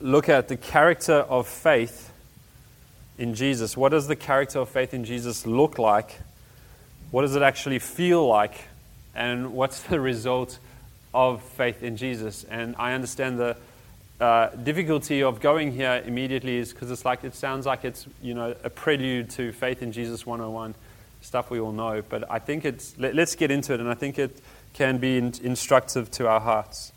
look at the character of faith in Jesus. What does the character of faith in Jesus look like? What does it actually feel like? And what's the result of faith in Jesus? And I understand the uh, difficulty of going here immediately is because it's like it sounds like it's you know a prelude to faith in Jesus 101 stuff we all know. But I think it's let, us get into it, and I think it can be in, instructive to our hearts.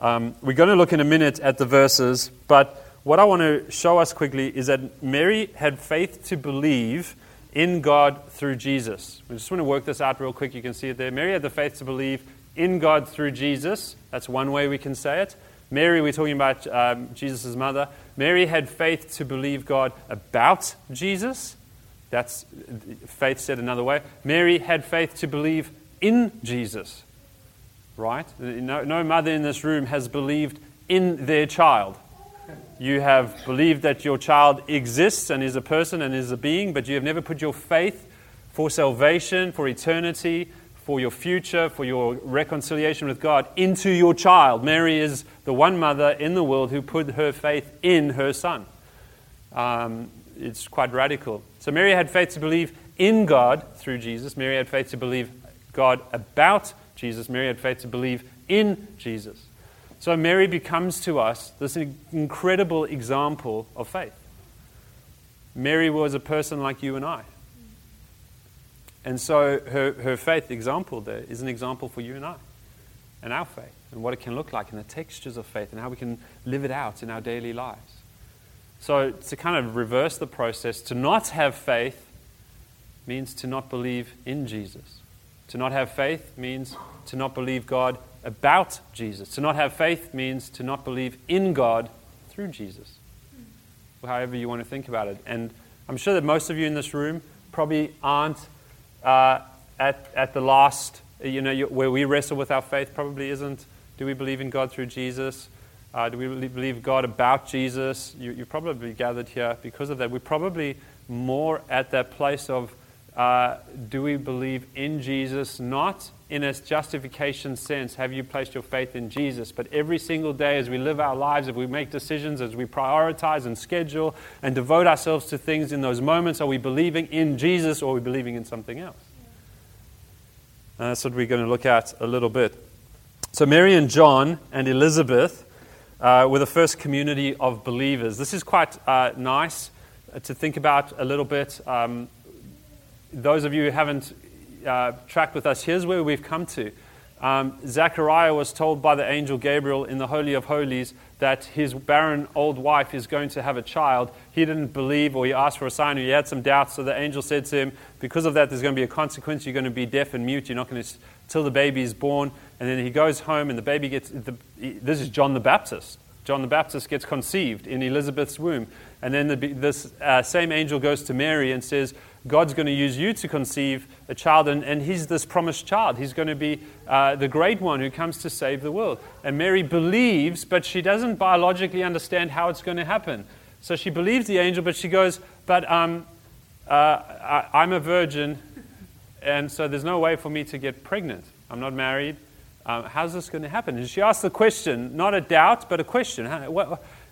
Um, we're going to look in a minute at the verses, but what I want to show us quickly is that Mary had faith to believe in God through Jesus. We just want to work this out real quick. You can see it there. Mary had the faith to believe in God through Jesus. That's one way we can say it. Mary, we're talking about um, Jesus' mother. Mary had faith to believe God about Jesus. That's faith said another way. Mary had faith to believe in Jesus right? No, no mother in this room has believed in their child. You have believed that your child exists and is a person and is a being, but you have never put your faith for salvation, for eternity, for your future, for your reconciliation with God into your child. Mary is the one mother in the world who put her faith in her son. Um, it's quite radical. So Mary had faith to believe in God through Jesus. Mary had faith to believe God about Jesus. Mary had faith to believe in Jesus. So Mary becomes to us this incredible example of faith. Mary was a person like you and I. And so her, her faith example there is an example for you and I and our faith and what it can look like and the textures of faith and how we can live it out in our daily lives. So to kind of reverse the process, to not have faith means to not believe in Jesus. To not have faith means to not believe God about Jesus. To not have faith means to not believe in God through Jesus. However, you want to think about it. And I'm sure that most of you in this room probably aren't uh, at, at the last, you know, where we wrestle with our faith, probably isn't. Do we believe in God through Jesus? Uh, do we believe God about Jesus? You, you probably gathered here because of that. We're probably more at that place of uh, do we believe in Jesus? Not in a justification sense, have you placed your faith in Jesus? But every single day as we live our lives, if we make decisions, as we prioritize and schedule and devote ourselves to things in those moments, are we believing in Jesus or are we believing in something else? And that's what we're going to look at a little bit. So, Mary and John and Elizabeth uh, were the first community of believers. This is quite uh, nice to think about a little bit. Um, those of you who haven't uh, tracked with us, here's where we've come to. Um, Zechariah was told by the angel Gabriel in the Holy of Holies that his barren old wife is going to have a child. He didn't believe or he asked for a sign or he had some doubts. So the angel said to him, Because of that, there's going to be a consequence. You're going to be deaf and mute. You're not going to, till the baby is born. And then he goes home and the baby gets, the, this is John the Baptist. John the Baptist gets conceived in Elizabeth's womb. And then the, this uh, same angel goes to Mary and says, God's going to use you to conceive a child, and, and he's this promised child. He's going to be uh, the great one who comes to save the world. And Mary believes, but she doesn't biologically understand how it's going to happen. So she believes the angel, but she goes, But um, uh, I, I'm a virgin, and so there's no way for me to get pregnant. I'm not married. Um, how's this going to happen? And she asks the question, not a doubt, but a question.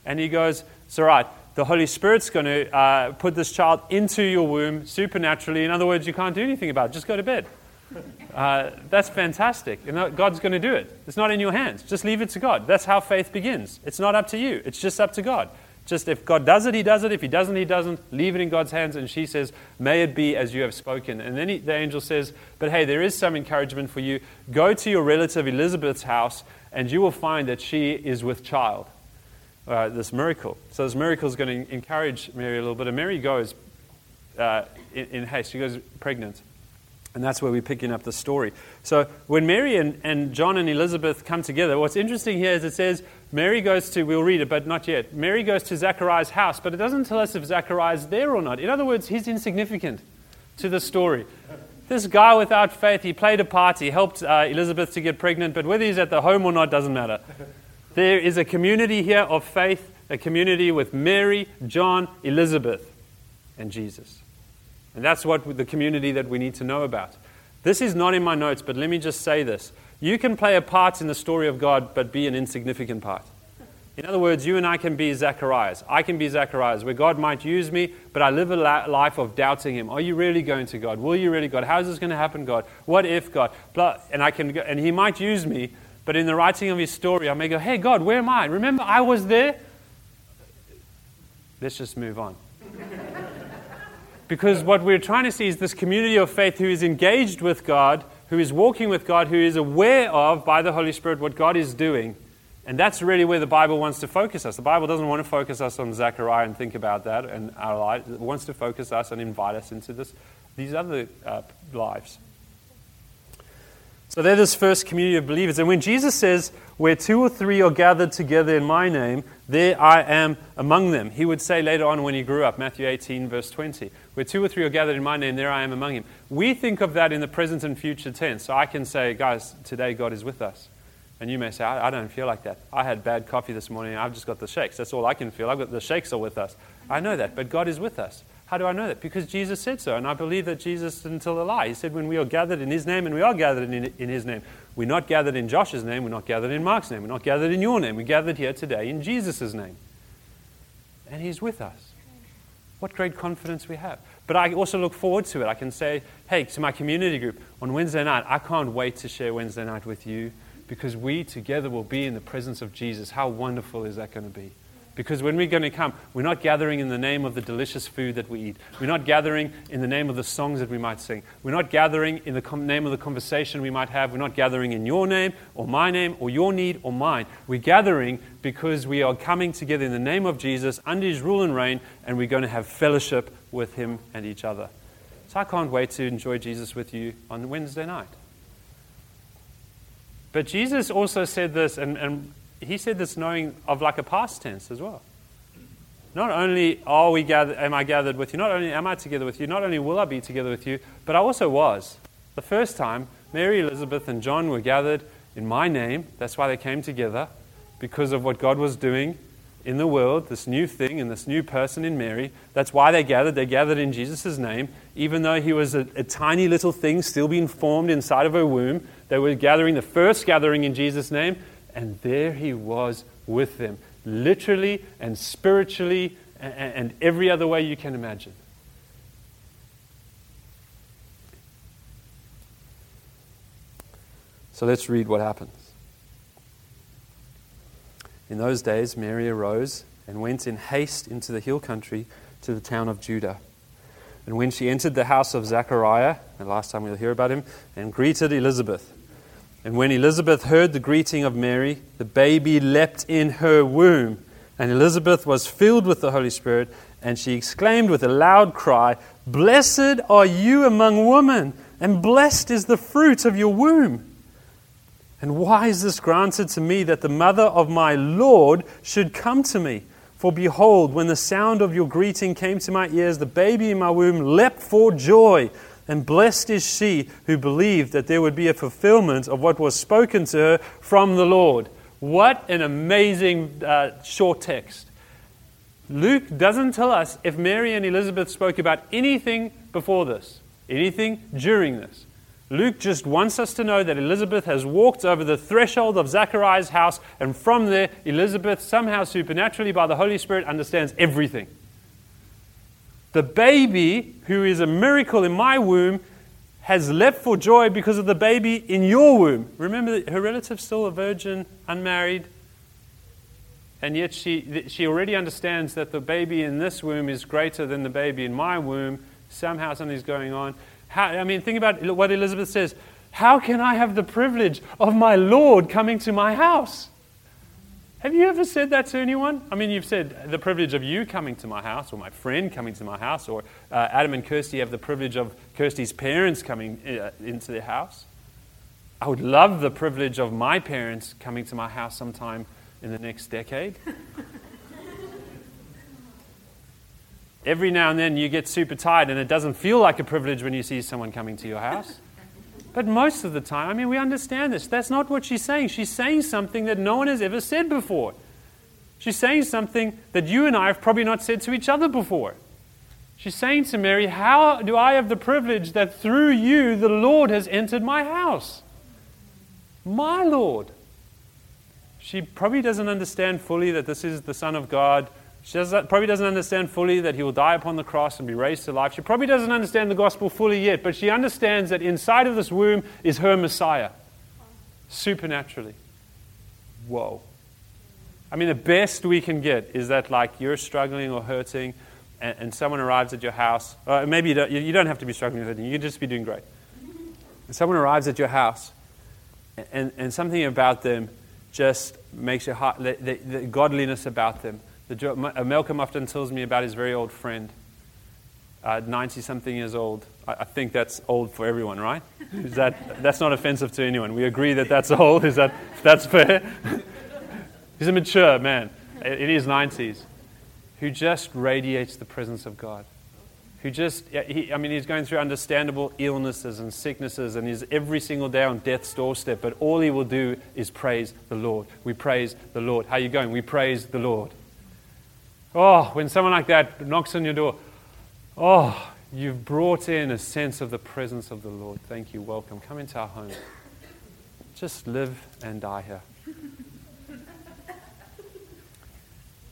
And he goes, It's all right the Holy Spirit's going to uh, put this child into your womb supernaturally. In other words, you can't do anything about it. Just go to bed. Uh, that's fantastic. You know, God's going to do it. It's not in your hands. Just leave it to God. That's how faith begins. It's not up to you, it's just up to God. Just if God does it, He does it. If He doesn't, He doesn't. Leave it in God's hands. And she says, May it be as you have spoken. And then he, the angel says, But hey, there is some encouragement for you. Go to your relative Elizabeth's house, and you will find that she is with child uh, this miracle. So this miracle is going to encourage Mary a little bit. And Mary goes uh, in, in, haste. She goes pregnant. And that's where we're picking up the story. So when Mary and, and John and Elizabeth come together, what's interesting here is it says Mary goes to, we'll read it, but not yet. Mary goes to Zachariah's house, but it doesn't tell us if Zachariah's there or not. In other words, he's insignificant to the story. This guy without faith, he played a part, he helped uh, Elizabeth to get pregnant, but whether he's at the home or not doesn't matter. There is a community here of faith, a community with Mary, John, Elizabeth, and Jesus. And that's what the community that we need to know about. This is not in my notes, but let me just say this. You can play a part in the story of God, but be an insignificant part. In other words, you and I can be Zacharias. I can be Zacharias, where God might use me, but I live a life of doubting Him. Are you really going to God? Will you really God? How is this going to happen, God? What if God? And I can, and He might use me, but in the writing of His story, I may go, "Hey, God, where am I? Remember, I was there." Let's just move on. because what we're trying to see is this community of faith who is engaged with God, who is walking with God, who is aware of by the Holy Spirit what God is doing and that's really where the Bible wants to focus us. The Bible doesn't want to focus us on Zechariah and think about that and our lives. It wants to focus us and invite us into this, these other uh, lives. So they're this first community of believers. And when Jesus says, Where two or three are gathered together in my name, there I am among them, he would say later on when he grew up, Matthew 18, verse 20, Where two or three are gathered in my name, there I am among him. We think of that in the present and future tense. So I can say, Guys, today God is with us. And you may say, I, I, don't feel like that. I had bad coffee this morning. I've just got the shakes. That's all I can feel. I've got the shakes are with us. I know that, but God is with us. How do I know that? Because Jesus said so. And I believe that Jesus didn't tell a lie. He said, when we are gathered in His name, and we are gathered in, in His name. We're not gathered in Josh's name. We're not gathered in Mark's name. We're not gathered in your name. We're gathered here today in Jesus' name. And He's with us. What great confidence we have. But I also look forward to it. I can say, hey, to my community group on Wednesday night, I can't wait to share Wednesday night with you because we together will be in the presence of Jesus. How wonderful is that going to be? Because when we're going to come, we're not gathering in the name of the delicious food that we eat. We're not gathering in the name of the songs that we might sing. We're not gathering in the com- name of the conversation we might have. We're not gathering in your name or my name or your need or mine. We're gathering because we are coming together in the name of Jesus under his rule and reign, and we're going to have fellowship with him and each other. So I can't wait to enjoy Jesus with you on Wednesday night. But Jesus also said this, and, and he said this knowing of like a past tense as well. Not only are we gathered, am I gathered with you, not only am I together with you, not only will I be together with you, but I also was. The first time, Mary, Elizabeth, and John were gathered in my name. That's why they came together, because of what God was doing in the world, this new thing and this new person in Mary. That's why they gathered. They gathered in Jesus' name, even though he was a, a tiny little thing still being formed inside of her womb. They were gathering, the first gathering in Jesus' name, and there he was with them, literally and spiritually and, and every other way you can imagine. So let's read what happens. In those days, Mary arose and went in haste into the hill country to the town of Judah. And when she entered the house of Zechariah, the last time we'll hear about him, and greeted Elizabeth. And when Elizabeth heard the greeting of Mary, the baby leapt in her womb. And Elizabeth was filled with the Holy Spirit, and she exclaimed with a loud cry, Blessed are you among women, and blessed is the fruit of your womb. And why is this granted to me that the mother of my Lord should come to me? For behold, when the sound of your greeting came to my ears, the baby in my womb leapt for joy. And blessed is she who believed that there would be a fulfillment of what was spoken to her from the Lord. What an amazing uh, short text. Luke doesn't tell us if Mary and Elizabeth spoke about anything before this, anything during this. Luke just wants us to know that Elizabeth has walked over the threshold of Zachariah's house, and from there, Elizabeth, somehow supernaturally by the Holy Spirit, understands everything. The baby, who is a miracle in my womb, has leapt for joy because of the baby in your womb. Remember, her relative's still a virgin, unmarried, and yet she, she already understands that the baby in this womb is greater than the baby in my womb. Somehow something's going on. How, I mean, think about what Elizabeth says. How can I have the privilege of my Lord coming to my house? Have you ever said that to anyone? I mean, you've said the privilege of you coming to my house, or my friend coming to my house, or uh, Adam and Kirsty have the privilege of Kirsty's parents coming uh, into their house. I would love the privilege of my parents coming to my house sometime in the next decade. Every now and then you get super tired and it doesn't feel like a privilege when you see someone coming to your house. But most of the time, I mean, we understand this. That's not what she's saying. She's saying something that no one has ever said before. She's saying something that you and I have probably not said to each other before. She's saying to Mary, How do I have the privilege that through you the Lord has entered my house? My Lord. She probably doesn't understand fully that this is the Son of God. She does, probably doesn't understand fully that he will die upon the cross and be raised to life. She probably doesn't understand the gospel fully yet, but she understands that inside of this womb is her Messiah, supernaturally. Whoa. I mean, the best we can get is that, like, you're struggling or hurting, and, and someone arrives at your house. Uh, maybe you don't, you don't have to be struggling or hurting, you can just be doing great. And someone arrives at your house, and, and something about them just makes your heart, the, the, the godliness about them. The, Malcolm often tells me about his very old friend, 90 uh, something years old. I, I, think that's old for everyone, right? Is that, that's not offensive to anyone. We agree that that's old. Is that that's fair? He's a mature man in his 90s who just radiates the presence of God. Who just, he, I mean, he's going through understandable illnesses and sicknesses, and he's every single day on death's doorstep. But all he will do is praise the Lord. We praise the Lord. How are you going? We praise the Lord. Oh, when someone like that knocks on your door, oh, you've brought in a sense of the presence of the Lord. Thank you. Welcome. Come into our home. Just live and die here.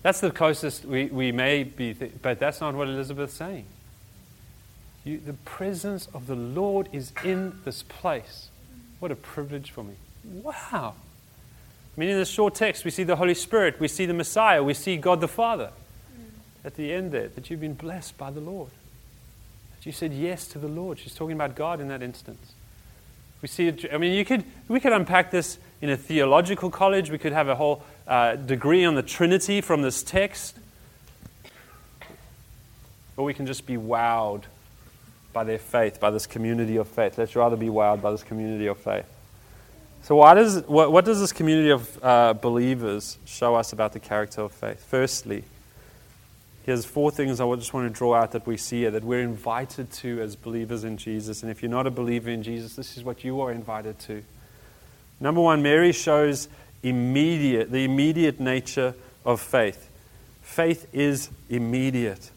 That's the closest we, we may be, th- but that's not what Elizabeth's saying. You, the presence of the Lord is in this place. What a privilege for me. Wow. I mean, in this short text, we see the Holy Spirit, we see the Messiah, we see God the Father at the end there, that you've been blessed by the Lord. That you said yes to the Lord. She's talking about God in that instance. We see it, I mean, you could, we could unpack this in a theological college. We could have a whole uh, degree on the Trinity from this text. Or we can just be wowed by their faith, by this community of faith. Let's rather be wowed by this community of faith. So, why does, what, what does this community of uh, believers show us about the character of faith? Firstly, Here's four things I just want to draw out that we see here that we're invited to as believers in Jesus. And if you're not a believer in Jesus, this is what you are invited to. Number one, Mary shows immediate, the immediate nature of faith. Faith is immediate.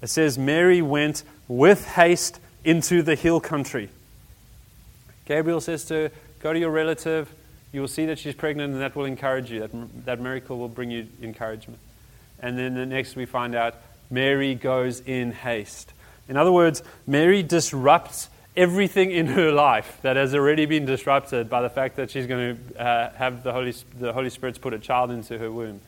It says, Mary went with haste into the hill country. Gabriel says to her, Go to your relative, you will see that she's pregnant, and that will encourage you. That, that miracle will bring you encouragement. And then the next we find out Mary goes in haste. In other words, Mary disrupts everything in her life that has already been disrupted by the fact that she's going to uh, have the Holy, the Holy Spirit's put a child into her womb.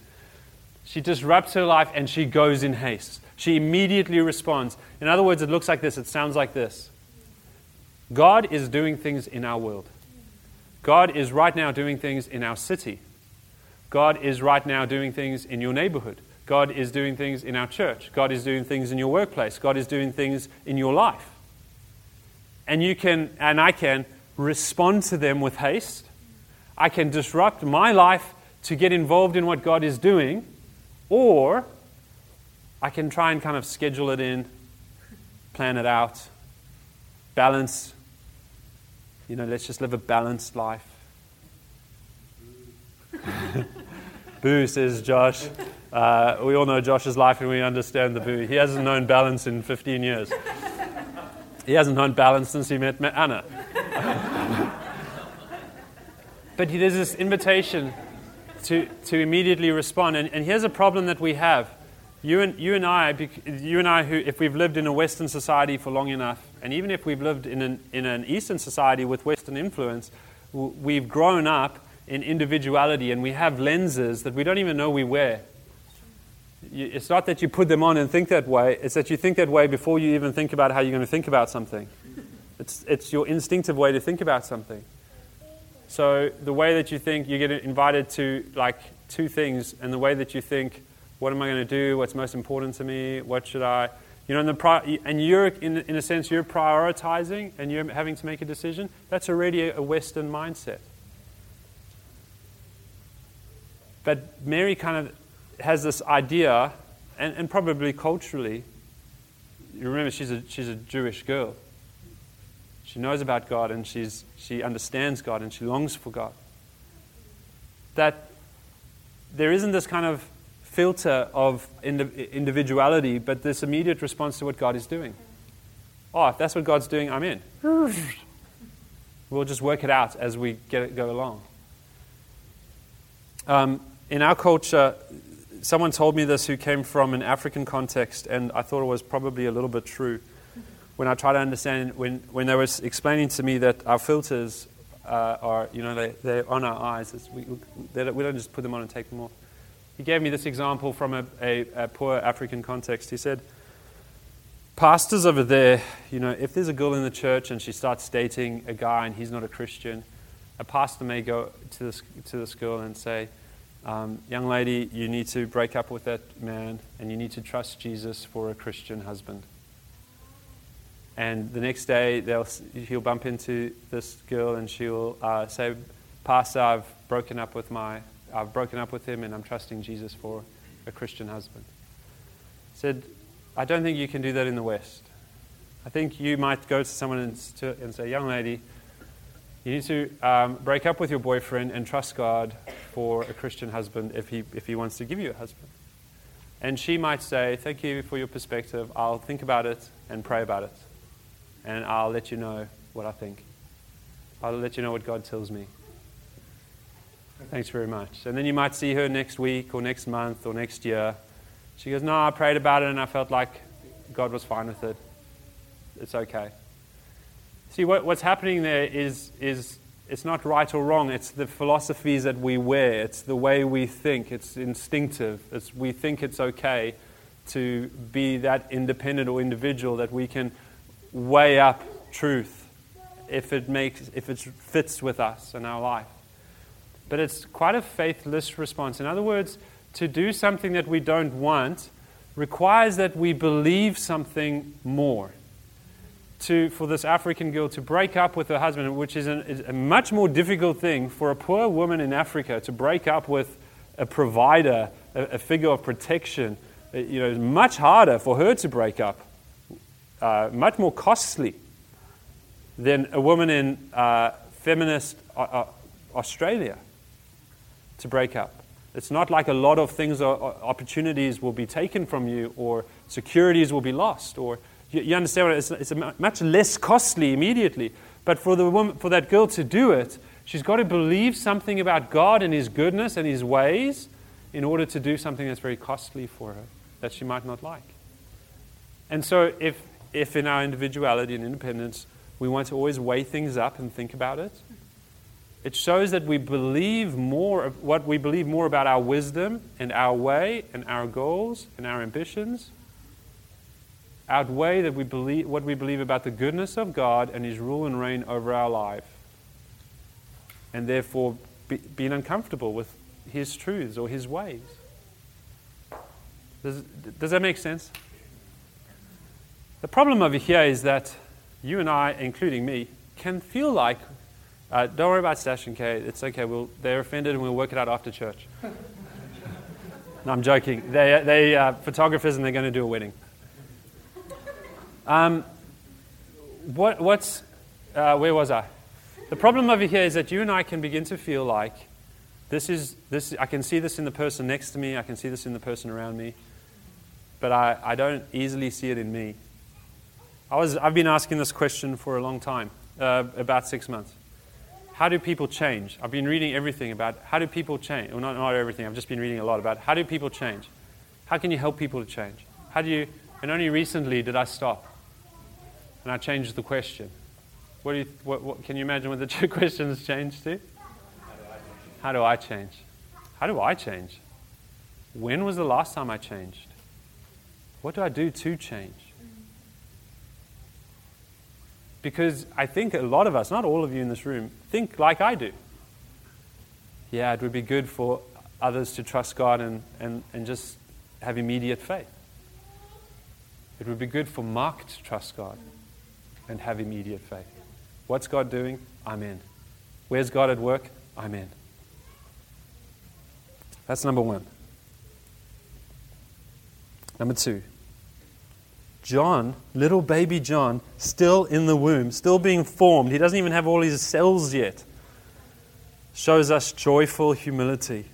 She disrupts her life and she goes in haste. She immediately responds. In other words, it looks like this, it sounds like this God is doing things in our world. God is right now doing things in our city. God is right now doing things in your neighborhood. God is doing things in our church. God is doing things in your workplace. God is doing things in your life. And you can, and I can, respond to them with haste. I can disrupt my life to get involved in what God is doing, or I can try and kind of schedule it in, plan it out, balance. You know, let's just live a balanced life. Boo, says Josh. Uh, we all know Josh's life and we understand the boo. He hasn't known balance in 15 years. He hasn't known balance since he met Anna. but there's this invitation to, to immediately respond. And, and here's a problem that we have. You and, you and I, you and I, who, if we've lived in a Western society for long enough, and even if we've lived in an, in an Eastern society with Western influence, we've grown up in individuality and we have lenses that we don't even know we wear. It's not that you put them on and think that way, it's that you think that way before you even think about how you're going to think about something. It's, it's your instinctive way to think about something. So the way that you think, you get invited to like two things, and the way that you think, what am I going to do? What's most important to me? What should I? You know, and, the, pri- and you're, in, in a sense, you're prioritizing and you're having to make a decision. That's already a Western mindset. But Mary kind of has this idea, and, and probably culturally, you remember she's a, she's a Jewish girl. She knows about God and she's, she understands God and she longs for God. That there isn't this kind of filter of individuality, but this immediate response to what God is doing. Oh, if that's what God's doing, I'm in. We'll just work it out as we get it, go along. Um, in our culture, someone told me this who came from an African context, and I thought it was probably a little bit true. When I try to understand, when, when they were explaining to me that our filters uh, are, you know, they, they're on our eyes, we, don't, we don't just put them on and take them off. He gave me this example from a, a, a poor African context. He said, Pastors over there, you know, if there's a girl in the church and she starts dating a guy and he's not a Christian, a pastor may go to this, to this girl and say, um, Young lady, you need to break up with that man and you need to trust Jesus for a Christian husband. And the next day, he'll bump into this girl and she'll uh, say, Pastor, I've broken up with my, I've broken up with him and I'm trusting Jesus for a Christian husband. Said, I don't think you can do that in the West. I think you might go to someone and, to, and say, Young lady, you need to um, break up with your boyfriend and trust God for a Christian husband if he, if he wants to give you a husband. And she might say, Thank you for your perspective. I'll think about it and pray about it. And I'll let you know what I think. I'll let you know what God tells me. Thanks very much. And then you might see her next week or next month or next year. She goes, No, I prayed about it and I felt like God was fine with it. It's okay. See, what, what's happening there is, is it's not right or wrong. It's the philosophies that we wear. It's the way we think. It's instinctive. It's, we think it's okay to be that independent or individual that we can weigh up truth if it, makes, if it fits with us in our life. But it's quite a faithless response. In other words, to do something that we don't want requires that we believe something more to, for this African girl to break up with her husband, which is, an, is a much more difficult thing for a poor woman in Africa to break up with a provider, a, a figure of protection. Uh, you know, much harder for her to break up, uh, much more costly than a woman in uh, feminist uh, uh Australia to break up. It's not like a lot of things or opportunities will be taken from you or securities will be lost or you, you understand what it's, it's much less costly immediately. But for, the woman, for that girl to do it, she's got to believe something about God and His goodness and His ways in order to do something that's very costly for her that she might not like. And so, if, if in our individuality and independence we want to always weigh things up and think about it, it shows that we believe more of what we believe more about our wisdom and our way and our goals and our ambitions outweigh that we believe, what we believe about the goodness of God and His rule and reign over our life, and therefore be, being uncomfortable with His truths or His ways. Does, does that make sense? The problem over here is that you and I, including me, can feel like, uh, don't worry about Stash and Kay, it's okay, we'll, they're offended and we'll work it out after church. no, I'm joking. They, they photographers and they're going to do a wedding. Um, what, what's, uh, where was I? The problem over here is that you and I can begin to feel like this is, this, I can see this in the person next to me, I can see this in the person around me, but I, I don't easily see it in me. I was, I've been asking this question for a long time, uh, about six months. How do people change? I've been reading everything about how do people change. Well, not, not everything, I've just been reading a lot about how do people change? How can you help people to change? How do you, and only recently did I stop and I changed the question. What do you, what, what, can you imagine what the two questions changed to? How do I change? How do I change? When was the last time I changed? What do I do to change? Because I think a lot of us, not all of you in this room, think like I do. Yeah, it would be good for others to trust God and, and, and just have immediate faith. It would be good for Mark to trust God and have immediate faith. What's God doing? I'm in. Where's God at work? I'm in. That's number one. Number two. John, little baby John, still in the womb, still being formed. He doesn't even have all his cells yet. Shows us joyful humility.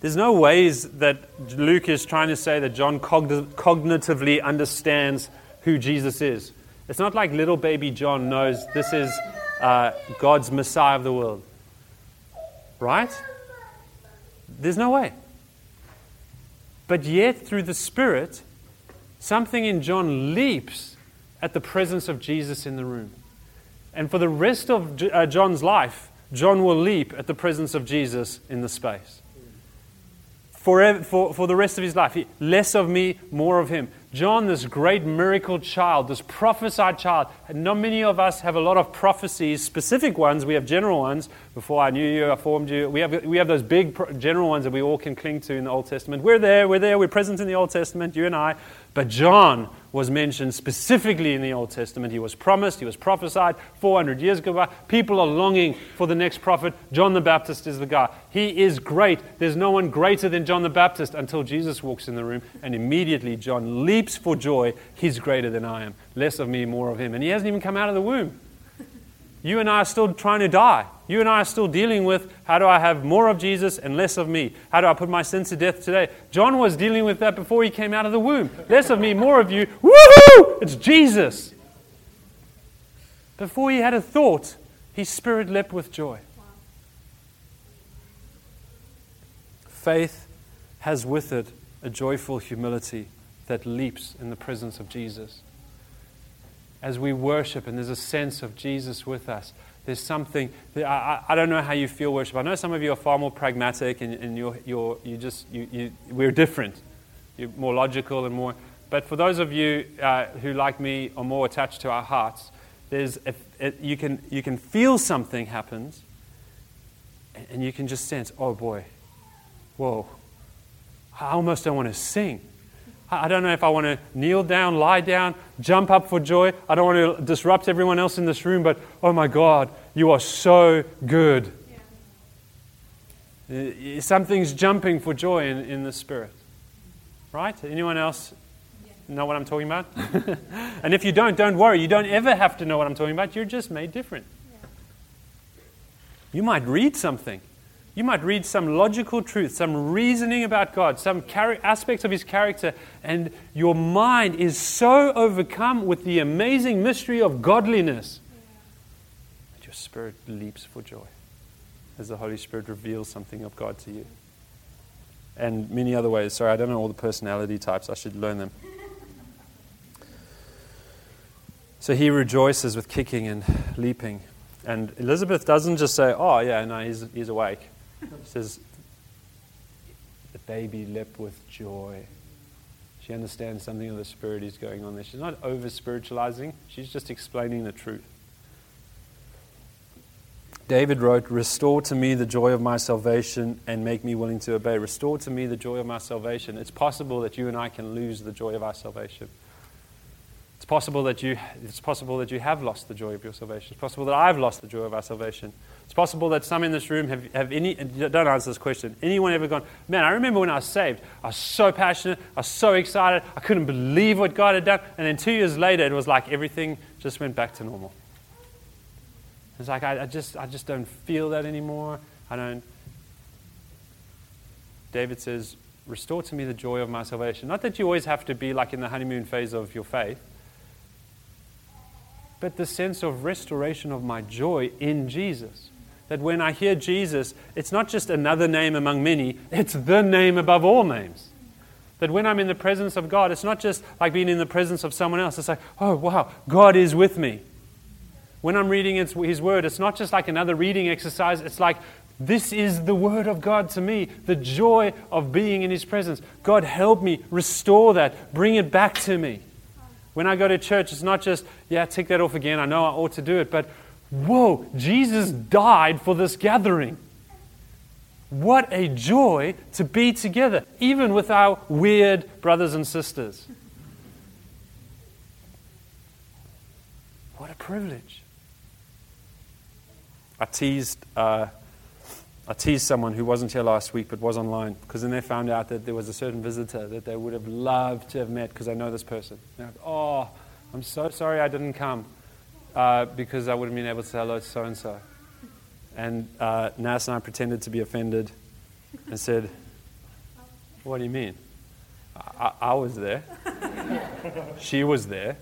There's no ways that Luke is trying to say that John cognitively understands who Jesus is. It's not like little baby John knows this is uh, God's Messiah of the world. Right? There's no way. But yet, through the Spirit, something in John leaps at the presence of Jesus in the room. And for the rest of uh, John's life, John will leap at the presence of Jesus in the space. Forever, for, for the rest of his life, less of me, more of him. John, this great miracle child, this prophesied child. And not many of us have a lot of prophecies, specific ones. We have general ones. Before I knew you, I formed you. We have, we have those big general ones that we all can cling to in the Old Testament. We're there, we're there, we're present in the Old Testament, you and I. But John was mentioned specifically in the Old Testament. He was promised, he was prophesied 400 years ago. People are longing for the next prophet. John the Baptist is the guy. He is great. There's no one greater than John the Baptist until Jesus walks in the room, and immediately John leaps for joy. He's greater than I am. Less of me, more of him. And he hasn't even come out of the womb. You and I are still trying to die. You and I are still dealing with how do I have more of Jesus and less of me? How do I put my sins to death today? John was dealing with that before he came out of the womb. Less of me, more of you. Woohoo! It's Jesus. Before he had a thought, his spirit leapt with joy. Faith has with it a joyful humility that leaps in the presence of Jesus as we worship and there's a sense of Jesus with us. There's something, I, I don't know how you feel worship. I know some of you are far more pragmatic and, and you're, you're, you just, you, you, we're different. You're more logical and more. But for those of you uh, who, like me, are more attached to our hearts, there's a, a, you, can, you can feel something happens and you can just sense, oh boy, whoa, I almost don't want to sing. I don't know if I want to kneel down, lie down, jump up for joy. I don't want to disrupt everyone else in this room, but oh my God, you are so good. Yeah. Something's jumping for joy in, in the spirit. Right? Anyone else know what I'm talking about? and if you don't, don't worry. You don't ever have to know what I'm talking about. You're just made different. Yeah. You might read something you might read some logical truth, some reasoning about God, some char- aspects of His character, and your mind is so overcome with the amazing mystery of godliness that your spirit leaps for joy as the Holy Spirit reveals something of God to you. And many other ways. Sorry, I don't know all the personality types, I should learn them. So he rejoices with kicking and leaping. And Elizabeth doesn't just say, Oh, yeah, no, he's, he's awake. Says, the baby leapt with joy. She understands something of the Spirit is going on there. She's not over spiritualizing, she's just explaining the truth. David wrote, Restore to me the joy of my salvation and make me willing to obey. Restore to me the joy of my salvation. It's possible that you and I can lose the joy of our salvation. It's possible that you, it's possible that you have lost the joy of your salvation. It's possible that I've lost the joy of our salvation. It's possible that some in this room have, have any, don't answer this question, anyone ever gone, man, I remember when I was saved, I was so passionate, I was so excited, I couldn't believe what God had done. And then two years later, it was like everything just went back to normal. It's like, I, I just, I just don't feel that anymore. I don't. David says, Restore to me the joy of my salvation. Not that you always have to be like in the honeymoon phase of your faith but the sense of restoration of my joy in Jesus. That when I hear Jesus, it's not just another name among many, it's the name above all names. That when I'm in the presence of God, it's not just like being in the presence of someone else. It's like, oh, wow, God is with me. When I'm reading His Word, it's not just like another reading exercise. It's like, this is the Word of God to me, the joy of being in His presence. God, help me restore that, bring it back to me. When I go to church, it's not just, yeah, tick that off again. I know I ought to do it. But, whoa, Jesus died for this gathering. What a joy to be together, even with our weird brothers and sisters. What a privilege. I teased uh, I teased someone who wasn't here last week but was online because then they found out that there was a certain visitor that they would have loved to have met because I know this person. Like, oh, I'm so sorry I didn't come uh, because I would have been able to say hello to so and so. And uh, Nas and I pretended to be offended and said, What do you mean? I, I was there. she was there.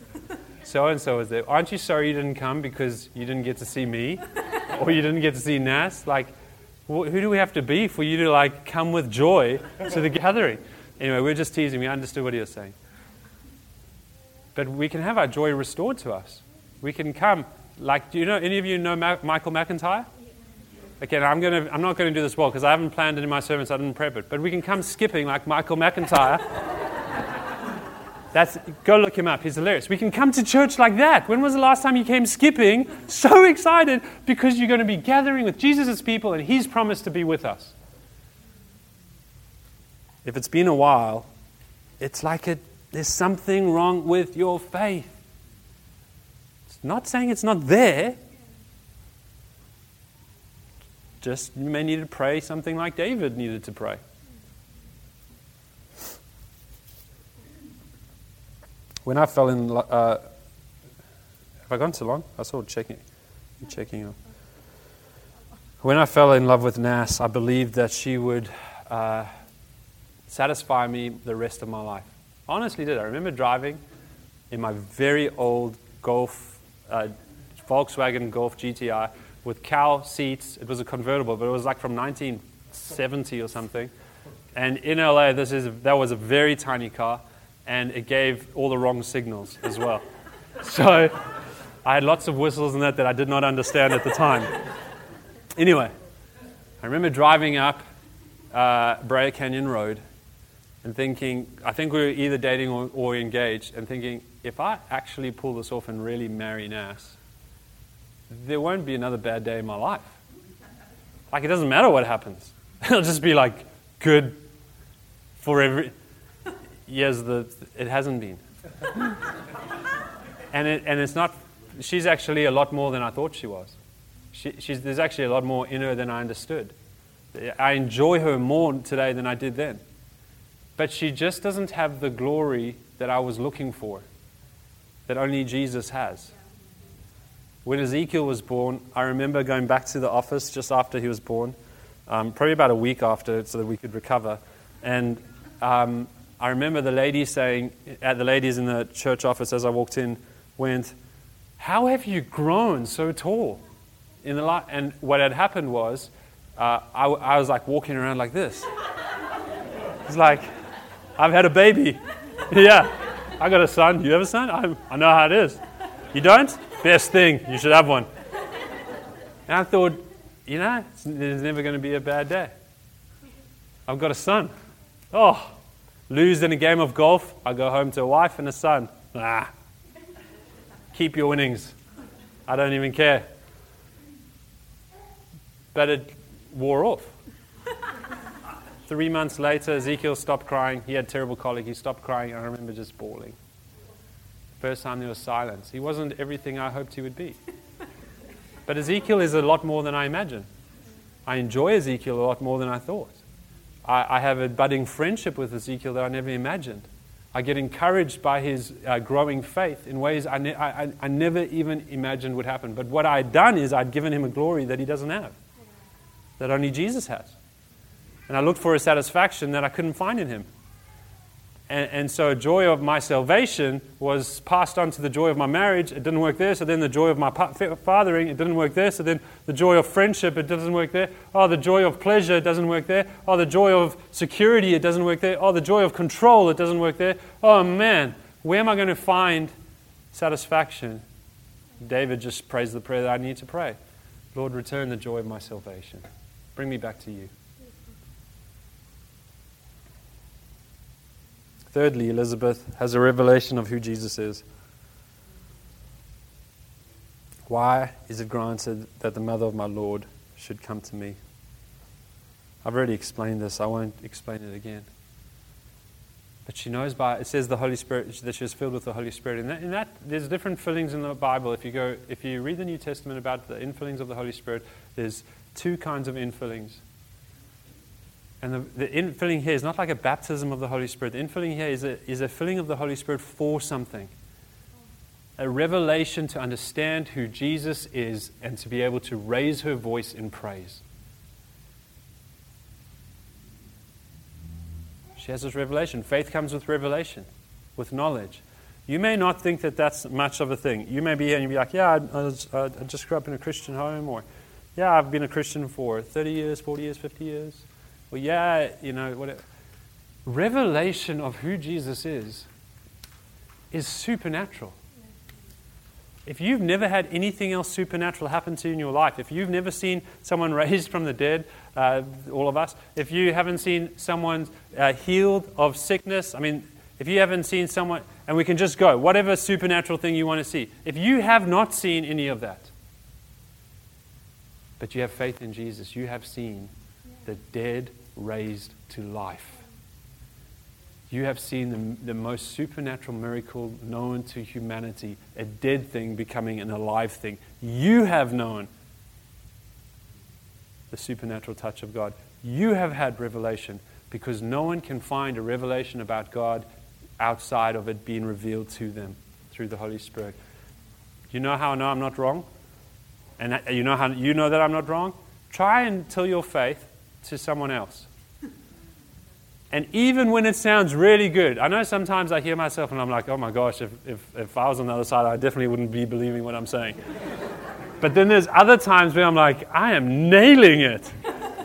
So and so was there. Aren't you sorry you didn't come because you didn't get to see me? Or you didn't get to see Nas? Like, who do we have to be for you to like come with joy to the gathering? Anyway, we're just teasing. We understood what he was saying. But we can have our joy restored to us. We can come. Like, do you know, any of you know Ma- Michael McIntyre? Okay, I'm, gonna, I'm not going to do this well because I haven't planned it in my sermon, so I didn't prep it. But we can come skipping like Michael McIntyre. That's, go look him up. He's hilarious. We can come to church like that. When was the last time you came skipping? So excited because you're going to be gathering with Jesus' people and he's promised to be with us. If it's been a while, it's like it, there's something wrong with your faith. Not saying it's not there. Just you may need to pray something like David needed to pray. When I fell in, uh, have I gone too long? I saw checking, checking up. When I fell in love with Nas, I believed that she would uh, satisfy me the rest of my life. Honestly did. I remember driving in my very old Golf, uh, Volkswagen Golf GTI with cow seats. It was a convertible, but it was like from 1970 or something. And in LA, this is, that was a very tiny car and it gave all the wrong signals as well. so I had lots of whistles in that that I did not understand at the time. Anyway, I remember driving up uh, Brea Canyon Road and thinking, I think we were either dating or, or, engaged, and thinking, if I actually pull this off and really marry Nas, there won't be another bad day in my life. Like, it doesn't matter what happens. It'll just be like good for every, Yes, the, it hasn't been. and, it, and it's not, she's actually a lot more than I thought she was. She, she's, there's actually a lot more in her than I understood. I enjoy her more today than I did then. But she just doesn't have the glory that I was looking for, that only Jesus has. When Ezekiel was born, I remember going back to the office just after he was born, um, probably about a week after, so that we could recover. And um, I remember the lady saying, at the ladies in the church office as I walked in, went, How have you grown so tall? In the li-? And what had happened was, uh, I, I was like walking around like this. It's like, I've had a baby. yeah, I got a son. You have a son? I, I know how it is. You don't? Best thing. You should have one. And I thought, you know, there's never going to be a bad day. I've got a son. Oh, Lose in a game of golf, I go home to a wife and a son. Ah. Keep your winnings. I don't even care. But it wore off. Three months later, Ezekiel stopped crying. He had terrible colic. He stopped crying. I remember just bawling. First time there was silence. He wasn't everything I hoped he would be. But Ezekiel is a lot more than I imagined. I enjoy Ezekiel a lot more than I thought. I, I have a budding friendship with Ezekiel that I never imagined. I get encouraged by his uh, growing faith in ways I, ne- I, I, never even imagined would happen. But what I'd done is I'd given him a glory that he doesn't have, that only Jesus has. And I looked for a satisfaction that I couldn't find in him. And, and so, joy of my salvation was passed on to the joy of my marriage. It didn't work there. So then, the joy of my fathering, it didn't work there. So then, the joy of friendship, it doesn't work there. Oh, the joy of pleasure, it doesn't work there. Oh, the joy of security, it doesn't work there. Oh, the joy of control, it doesn't work there. Oh, man, where am I going to find satisfaction? David just prays the prayer that I need to pray Lord, return the joy of my salvation. Bring me back to you. Thirdly, Elizabeth has a revelation of who Jesus is. Why is it granted that the mother of my Lord should come to me? I've already explained this, I won't explain it again. But she knows by, it says the Holy Spirit, that she was filled with the Holy Spirit. And that, in that, there's different fillings in the Bible. If you, go, if you read the New Testament about the infillings of the Holy Spirit, there's two kinds of infillings. And the, the infilling here is not like a baptism of the Holy Spirit. The infilling here is a, is a filling of the Holy Spirit for something. A revelation to understand who Jesus is and to be able to raise her voice in praise. She has this revelation. Faith comes with revelation, with knowledge. You may not think that that's much of a thing. You may be here and be like, yeah, I, I, I just grew up in a Christian home, or Yeah, I've been a Christian for 30 years, 40 years, 50 years. Well, yeah, you know, whatever. Revelation of who Jesus is is supernatural. If you've never had anything else supernatural happen to you in your life, if you've never seen someone raised from the dead, uh, all of us, if you haven't seen someone uh, healed of sickness, I mean, if you haven't seen someone, and we can just go, whatever supernatural thing you want to see, if you have not seen any of that, but you have faith in Jesus, you have seen the dead raised to life you have seen the, the most supernatural miracle known to humanity a dead thing becoming an alive thing. You have known the supernatural touch of God. You have had revelation because no one can find a revelation about God outside of it being revealed to them through the Holy Spirit. You know how I know I'm not wrong? And uh, you know how you know that I'm not wrong? Try and tell your faith to someone else. And even when it sounds really good, I know sometimes I hear myself and I'm like, oh my gosh, if, if, if I was on the other side, I definitely wouldn't be believing what I'm saying. but then there's other times where I'm like, I am nailing it.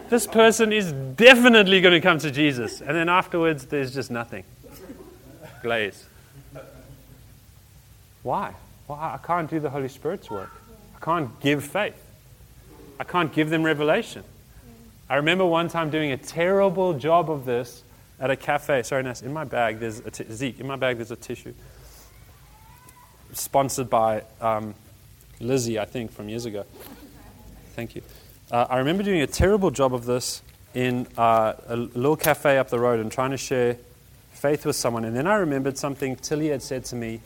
This person is definitely going to come to Jesus. And then afterwards, there's just nothing. Glaze. Why? Why? I can't do the Holy Spirit's work. I can't give faith. I can't give them revelation. I remember one time doing a terrible job of this at a cafe. Sorry, Ness, in my bag, there's a t- Zeke, in my bag, there's a tissue. Sponsored by um, Lizzie, I think, from years ago. Thank you. Uh, I remember doing a terrible job of this in uh, a little cafe up the road and trying to share faith with someone. And then I remembered something Tilly had said to me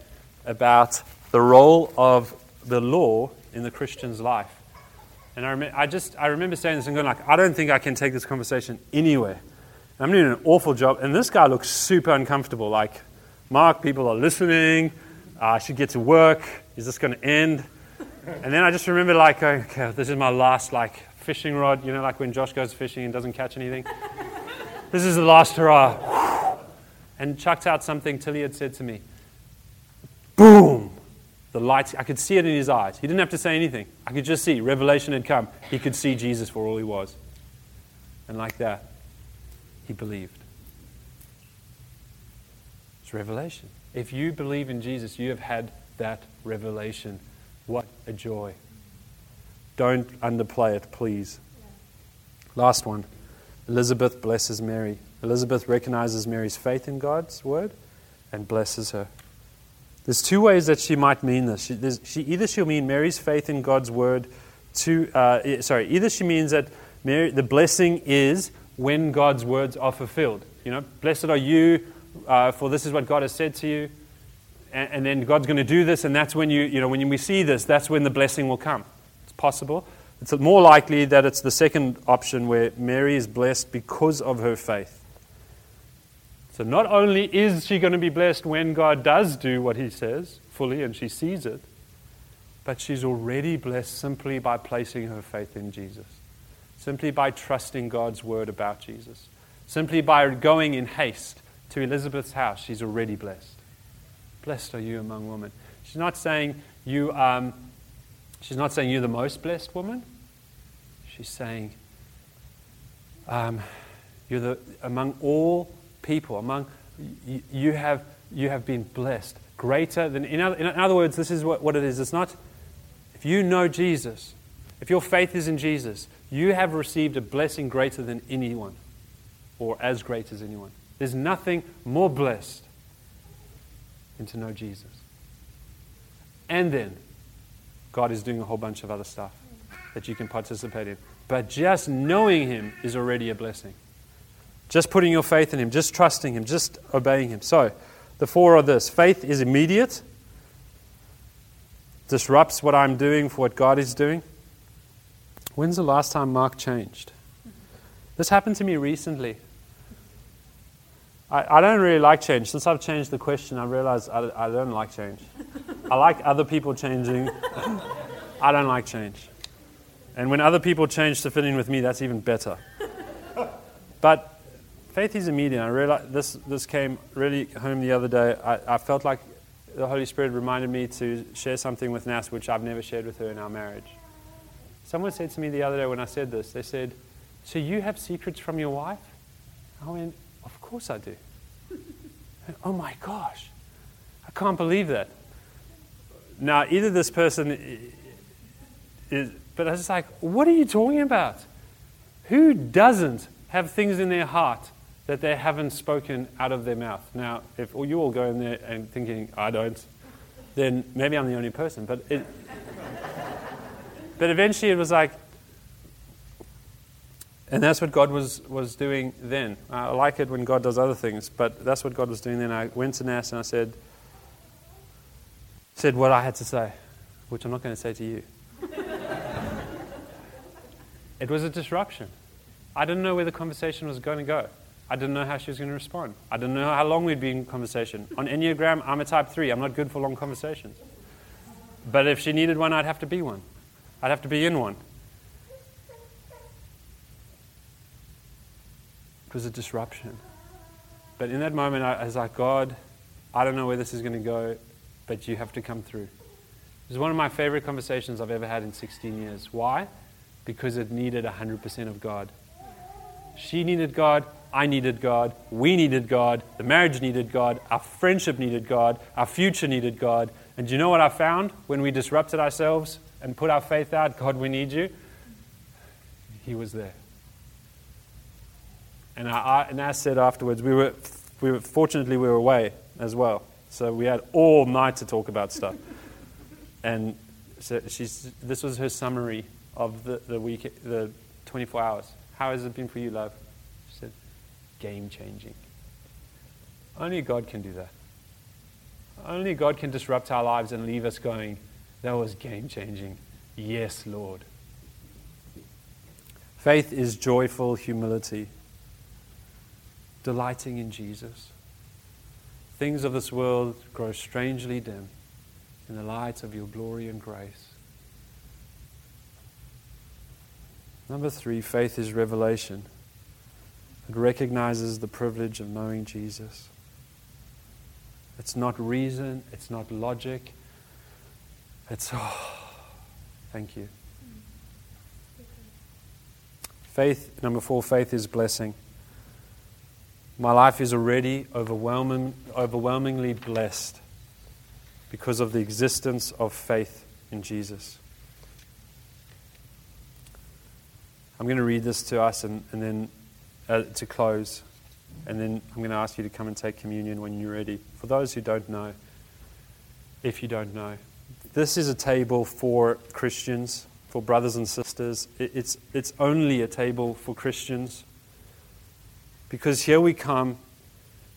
about the role of the law in the Christian's life. And I, rem- I just I remember saying this and going like, I don't think I can take this conversation anywhere. I'm doing an awful job. And this guy looks super uncomfortable. Like, Mark, people are listening. Uh, I should get to work. Is this going to end? And then I just remember, like, okay, this is my last, like, fishing rod. You know, like when Josh goes fishing and doesn't catch anything. this is the last hurrah. And chucked out something Tilly had said to me. Boom! The light, I could see it in his eyes. He didn't have to say anything. I could just see. Revelation had come. He could see Jesus for all he was. And like that, he believed. It's revelation. If you believe in Jesus, you have had that revelation. What a joy. Don't underplay it, please. Last one. Elizabeth blesses Mary. Elizabeth recognizes Mary's faith in God's word and blesses her. There's two ways that she might mean this. She, she, either she'll mean Mary's faith in God's word to, uh, sorry, either she means that Mary, the blessing is when God's words are fulfilled. You know, blessed are you, uh, for this is what God has said to you. And, and then God's going to do this, and that's when you, you know, when we see this, that's when the blessing will come. It's possible. It's more likely that it's the second option where Mary is blessed because of her faith. So not only is she going to be blessed when God does do what he says fully and she sees it, but she's already blessed simply by placing her faith in Jesus simply by trusting God's word about Jesus. Simply by going in haste to Elizabeth's house, she's already blessed. Blessed are you among women. She's not saying you, um, she's not saying you're the most blessed woman. She's saying um, you're the, among all people, among you, have, you have been blessed. Greater than, in other, in other words, this is what, what it is. It's not, if you know Jesus, if your faith is in Jesus, you have received a blessing greater than anyone, or as great as anyone. There's nothing more blessed than to know Jesus. And then, God is doing a whole bunch of other stuff that you can participate in. But just knowing Him is already a blessing. Just putting your faith in Him, just trusting Him, just obeying Him. So, the four are this faith is immediate, disrupts what I'm doing for what God is doing. When's the last time Mark changed? This happened to me recently. I, I don't really like change. Since I've changed the question, I realize I, I don't like change. I like other people changing. I don't like change. And when other people change to fit in with me, that's even better. But faith is immediate. I realized this, this came really home the other day. I, I felt like the Holy Spirit reminded me to share something with Nas, which I've never shared with her in our marriage. Someone said to me the other day when I said this, they said, So you have secrets from your wife? I went, Of course I do. oh my gosh, I can't believe that. Now, either this person is, but I was like, What are you talking about? Who doesn't have things in their heart that they haven't spoken out of their mouth? Now, if you all go in there and thinking, I don't, then maybe I'm the only person. But it, but eventually it was like, and that's what God was, was doing then. Uh, I like it when God does other things, but that's what God was doing then. I went to Nas and I said, said what I had to say, which I'm not going to say to you. it was a disruption. I didn't know where the conversation was going to go. I didn't know how she was going to respond. I didn't know how long we'd be in conversation. On Enneagram, I'm a type 3. I'm not good for long conversations. But if she needed one, I'd have to be one. I'd have to be in one. It was a disruption. But in that moment, I, was like, God, I don't know where this is going to go, but you have to come through. It was one of my favorite conversations I've ever had in 16 years. Why? Because it needed 100% of God. She needed God, I needed God, we needed God, the marriage needed God, our friendship needed God, our future needed God. And do you know what I found when we disrupted ourselves and put our faith out? God, we need you. He was there. And I, and I said afterwards, we were, we were, fortunately, we were away as well. So we had all night to talk about stuff. and so she's, this was her summary of the, the week, the 24 hours. How has it been for you, love? Game changing. Only God can do that. Only God can disrupt our lives and leave us going, that was game changing. Yes, Lord. Faith is joyful humility, delighting in Jesus. Things of this world grow strangely dim in the light of your glory and grace. Number three, faith is revelation. It recognizes the privilege of knowing Jesus. It's not reason, it's not logic. It's, oh, thank you. Faith, number four, faith is blessing. My life is already overwhelming, overwhelmingly blessed because of the existence of faith in Jesus. I'm going to read this to us and, and then uh, to close. And then I'm going to ask you to come and take communion when you're ready. For those who don't know, if you don't know, this is a table for Christians, for brothers and sisters. It's, it's only a table for Christians. Because here we come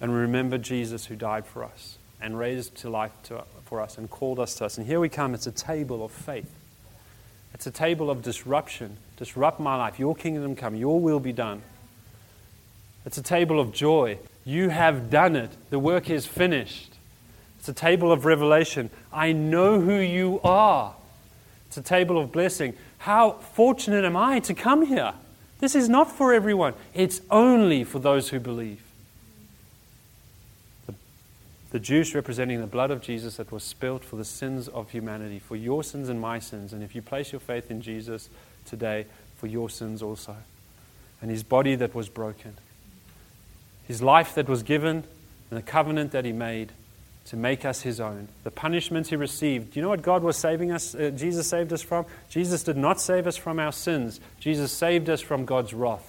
and remember Jesus who died for us and raised to life to, for us and called us to us. And here we come, it's a table of faith. It's a table of disruption. Disrupt my life. Your kingdom come. Your will be done. It's a table of joy. You have done it. The work is finished. It's a table of revelation. I know who you are. It's a table of blessing. How fortunate am I to come here? This is not for everyone, it's only for those who believe. The juice representing the blood of Jesus that was spilt for the sins of humanity, for your sins and my sins. And if you place your faith in Jesus today, for your sins also. And his body that was broken, his life that was given, and the covenant that he made to make us his own. The punishments he received. Do you know what God was saving us? Uh, Jesus saved us from? Jesus did not save us from our sins, Jesus saved us from God's wrath.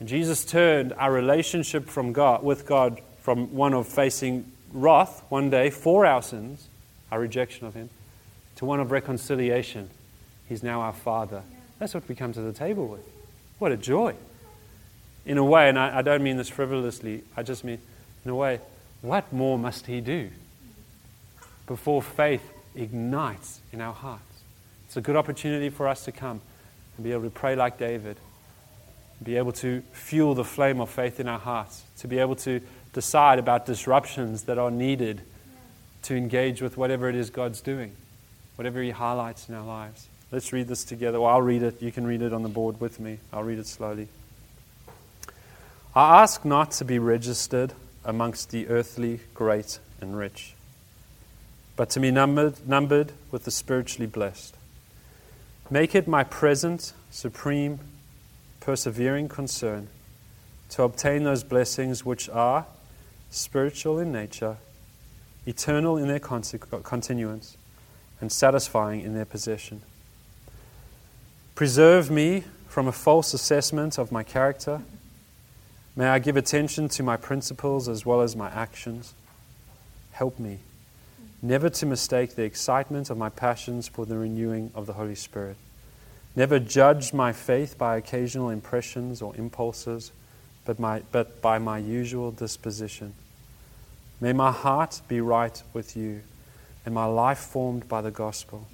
And Jesus turned our relationship from God, with God from one of facing wrath one day for our sins, our rejection of Him, to one of reconciliation. He's now our Father. That's what we come to the table with. What a joy. In a way, and I, I don't mean this frivolously, I just mean, in a way, what more must He do before faith ignites in our hearts? It's a good opportunity for us to come and be able to pray like David, be able to fuel the flame of faith in our hearts, to be able to decide about disruptions that are needed to engage with whatever it is God's doing, whatever He highlights in our lives. Let's read this together. Well, I'll read it. You can read it on the board with me. I'll read it slowly. I ask not to be registered amongst the earthly great and rich, but to be numbered, numbered with the spiritually blessed. Make it my present, supreme, persevering concern to obtain those blessings which are spiritual in nature, eternal in their continuance, and satisfying in their possession. Preserve me from a false assessment of my character. May I give attention to my principles as well as my actions. Help me never to mistake the excitement of my passions for the renewing of the Holy Spirit. Never judge my faith by occasional impressions or impulses, but, my, but by my usual disposition. May my heart be right with you, and my life formed by the gospel.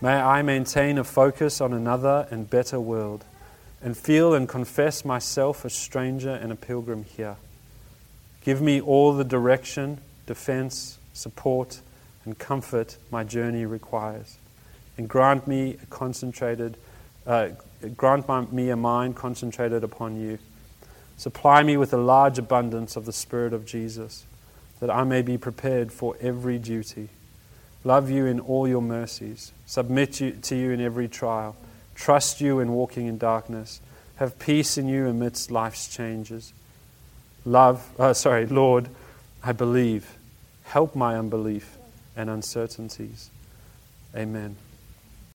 May I maintain a focus on another and better world, and feel and confess myself a stranger and a pilgrim here. Give me all the direction, defense, support, and comfort my journey requires. And grant me a concentrated, uh, grant my, me a mind concentrated upon you. Supply me with a large abundance of the Spirit of Jesus, that I may be prepared for every duty. Love you in all your mercies. Submit you, to you in every trial. Trust you in walking in darkness. Have peace in you amidst life's changes. Love, uh, sorry, Lord, I believe. Help my unbelief and uncertainties. Amen.